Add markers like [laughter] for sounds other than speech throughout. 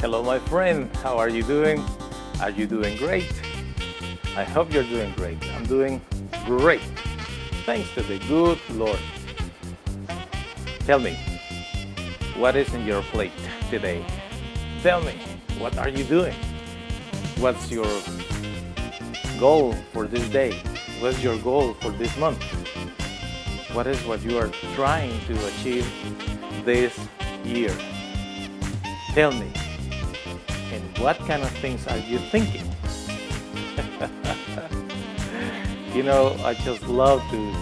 Hello, my friend. How are you doing? Are you doing great? I hope you're doing great. I'm doing great. Thanks to the good Lord. Tell me, what is in your plate today? Tell me, what are you doing? What's your goal for this day? What's your goal for this month? What is what you are trying to achieve this year? Tell me, and what kind of things are you thinking? [laughs] you know, I just love to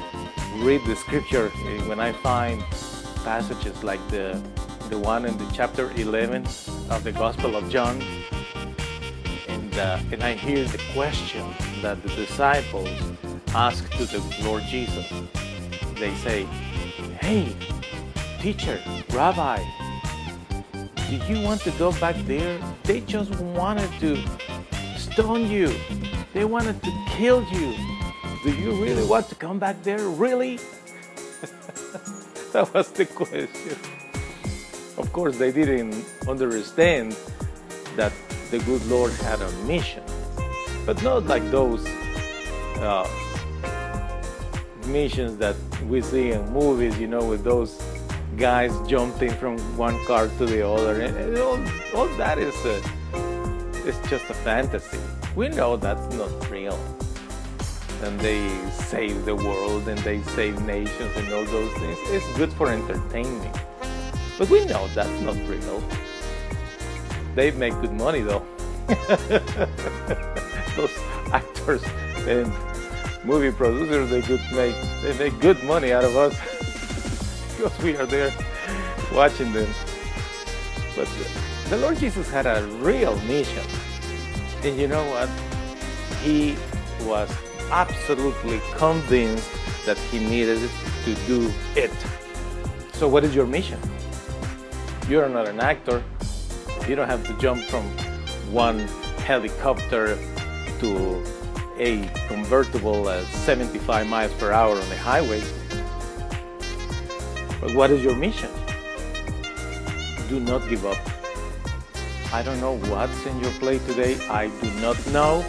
read the scripture when I find passages like the the one in the chapter 11 of the Gospel of John, and uh, and I hear the question that the disciples ask to the Lord Jesus. They say, "Hey, teacher, rabbi, do you want to go back there? They just wanted to stone you. They wanted to kill you. Do you really want to come back there? Really?" [laughs] that was the question. Of course, they didn't understand that the good Lord had a mission, but not like those uh, missions that we see in movies, you know, with those guys jumping from one car to the other. And, and all, all that is a, it's just a fantasy. We know that's not real. And they save the world and they save nations and all those things. It's good for entertainment. But we know that's not real. They make good money though. [laughs] those actors and movie producers they could make they make good money out of us because [laughs] we are there watching them. But the Lord Jesus had a real mission. And you know what? He was absolutely convinced that he needed to do it. So what is your mission? You're not an actor. You don't have to jump from one helicopter to a convertible at 75 miles per hour on the highway. What is your mission? Do not give up. I don't know what's in your plate today. I do not know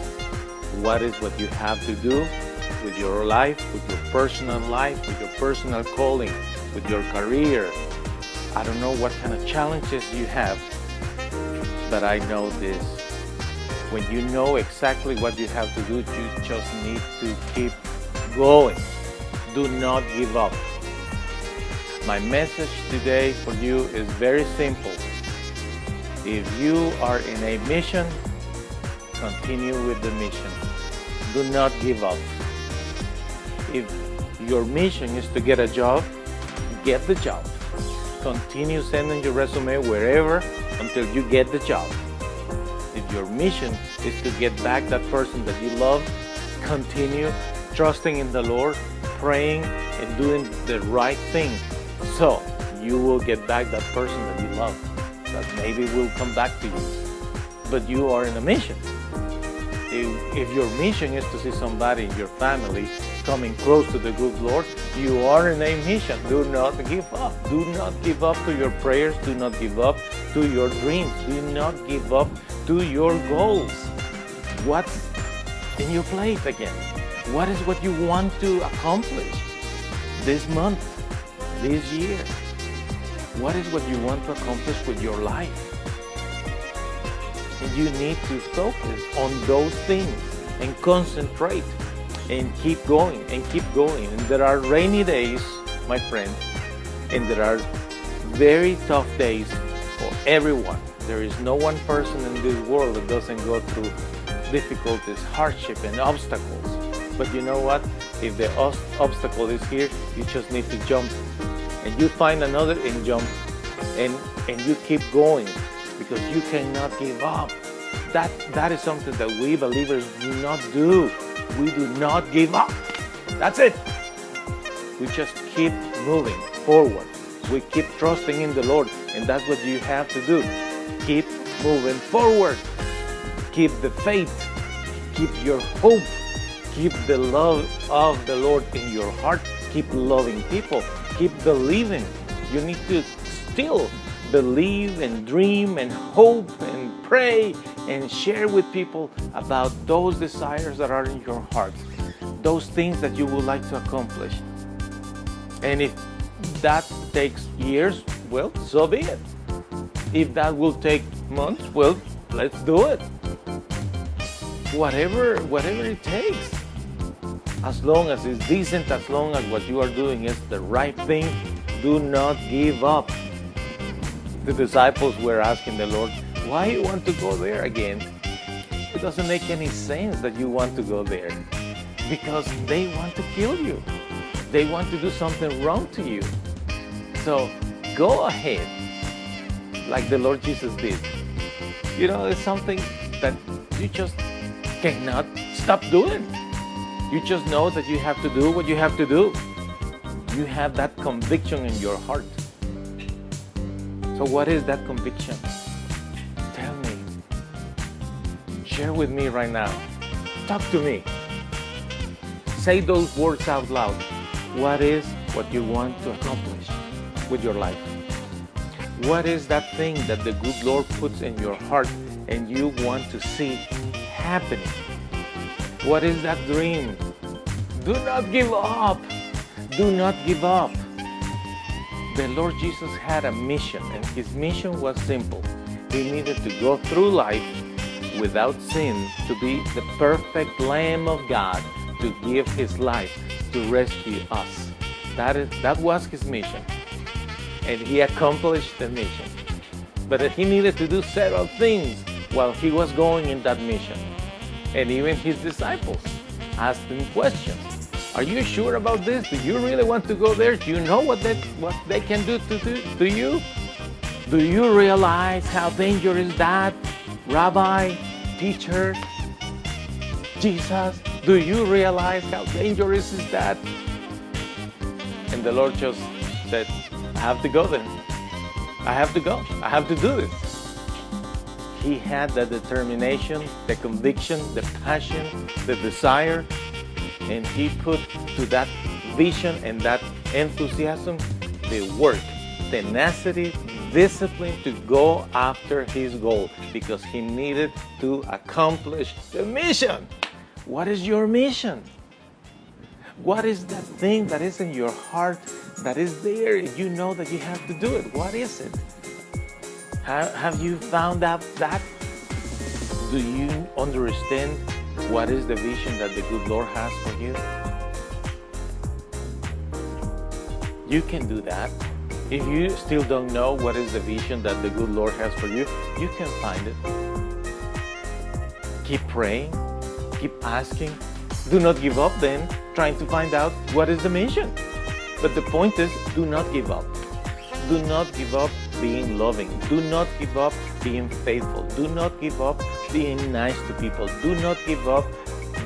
what is what you have to do with your life, with your personal life, with your personal calling, with your career. I don't know what kind of challenges you have, but I know this. When you know exactly what you have to do, you just need to keep going. Do not give up. My message today for you is very simple. If you are in a mission, continue with the mission. Do not give up. If your mission is to get a job, get the job. Continue sending your resume wherever until you get the job. If your mission is to get back that person that you love, continue trusting in the Lord, praying, and doing the right thing. So you will get back that person that you love, that maybe will come back to you. But you are in a mission. If, if your mission is to see somebody in your family coming close to the good Lord, you are in a mission. Do not give up. Do not give up to your prayers. Do not give up to your dreams. Do not give up to your goals. What's in your plate again? What is what you want to accomplish this month, this year? What is what you want to accomplish with your life? And you need to focus on those things and concentrate and keep going and keep going. And there are rainy days, my friend, and there are very tough days for everyone. There is no one person in this world that doesn't go through difficulties, hardship, and obstacles. But you know what? If the obstacle is here, you just need to jump. You find another jump. And, and you keep going because you cannot give up. That, that is something that we believers do not do. We do not give up. That's it. We just keep moving forward. We keep trusting in the Lord, and that's what you have to do. Keep moving forward. Keep the faith. Keep your hope. Keep the love of the Lord in your heart. Keep loving people. Keep believing. You need to still believe and dream and hope and pray and share with people about those desires that are in your heart, those things that you would like to accomplish. And if that takes years, well, so be it. If that will take months, well, let's do it. Whatever, whatever it takes. As long as it's decent, as long as what you are doing is the right thing, do not give up. The disciples were asking the Lord, why you want to go there again? It doesn't make any sense that you want to go there because they want to kill you. They want to do something wrong to you. So go ahead, like the Lord Jesus did. You know, it's something that you just cannot stop doing. You just know that you have to do what you have to do. You have that conviction in your heart. So, what is that conviction? Tell me. Share with me right now. Talk to me. Say those words out loud. What is what you want to accomplish with your life? What is that thing that the good Lord puts in your heart and you want to see happening? What is that dream? Do not give up. Do not give up. The Lord Jesus had a mission, and his mission was simple. He needed to go through life without sin to be the perfect Lamb of God to give his life to rescue us. That, is, that was his mission. And he accomplished the mission. But he needed to do several things while he was going in that mission. And even his disciples asked him questions. Are you sure about this? Do you really want to go there? Do you know what they, what they can do to, to, to you? Do you realize how dangerous that, Rabbi, teacher, Jesus? Do you realize how dangerous is that? And the Lord just said, I have to go then. I have to go. I have to do this. He had the determination, the conviction, the passion, the desire and he put to that vision and that enthusiasm the work, tenacity, discipline to go after his goal because he needed to accomplish the mission. What is your mission? What is that thing that is in your heart that is there? You know that you have to do it. What is it? Have you found out that? Do you understand what is the vision that the good Lord has for you? You can do that. If you still don't know what is the vision that the good Lord has for you, you can find it. Keep praying, keep asking. Do not give up then, trying to find out what is the mission. But the point is, do not give up. Do not give up being loving. Do not give up being faithful. Do not give up being nice to people. Do not give up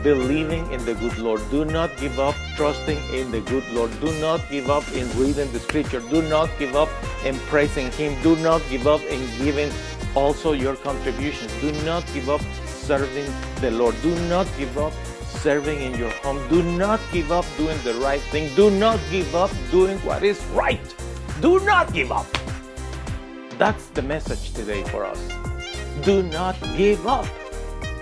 believing in the good Lord. Do not give up trusting in the good Lord. Do not give up in reading the scripture. Do not give up in praising Him. Do not give up in giving also your contributions. Do not give up serving the Lord. Do not give up serving in your home. Do not give up doing the right thing. Do not give up doing what is right. Do not give up. That's the message today for us. Do not give up.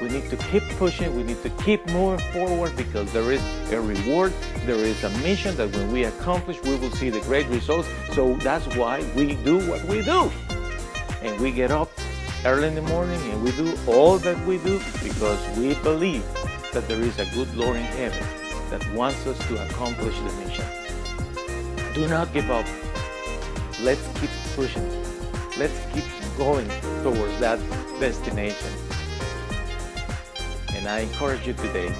We need to keep pushing. We need to keep moving forward because there is a reward. There is a mission that when we accomplish, we will see the great results. So that's why we do what we do. And we get up early in the morning and we do all that we do because we believe that there is a good Lord in heaven that wants us to accomplish the mission. Do not give up. Let's keep pushing. Let's keep going towards that destination. And I encourage you today,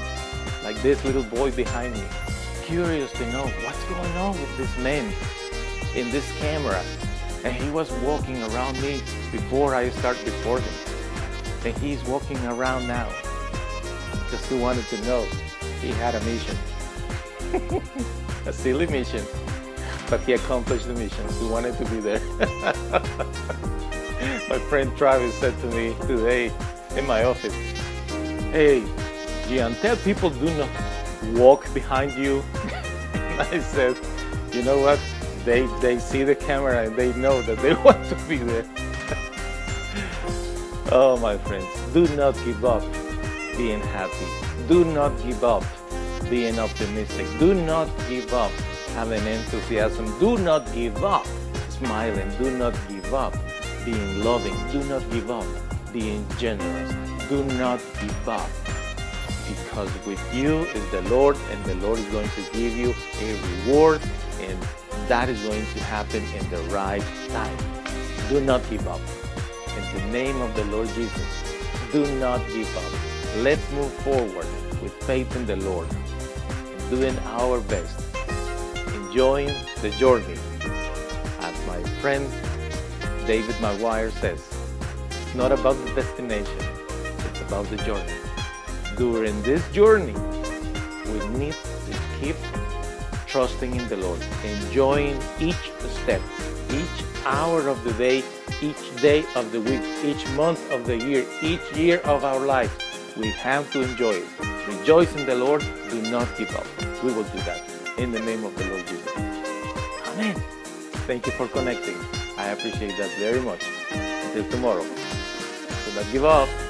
like this little boy behind me, curious to know what's going on with this man in this camera. And he was walking around me before I start recording. And he's walking around now. Just he wanted to know he had a mission. [laughs] a silly mission. But he accomplished the mission. He wanted to be there. [laughs] my friend Travis said to me today in my office, Hey, Gian, tell people do not walk behind you. [laughs] I said, you know what? They they see the camera and they know that they [laughs] want to be there. Oh, my friends, do not give up being happy. Do not give up being optimistic. Do not give up having enthusiasm. Do not give up smiling. Do not give up being loving. Do not give up being generous. Do not give up because with you is the Lord and the Lord is going to give you a reward and that is going to happen in the right time. Do not give up. In the name of the Lord Jesus, do not give up. Let's move forward with faith in the Lord, doing our best, enjoying the journey. As my friend David Maguire says, it's not about the destination, it's about the journey. During this journey, we need to keep trusting in the Lord, enjoying each step, each hour of the day, each day of the week, each month of the year, each year of our life. We have to enjoy it. Rejoice in the Lord. Do not give up. We will do that in the name of the Lord Jesus. Amen. Thank you for connecting. I appreciate that very much. Until tomorrow. Do not give up.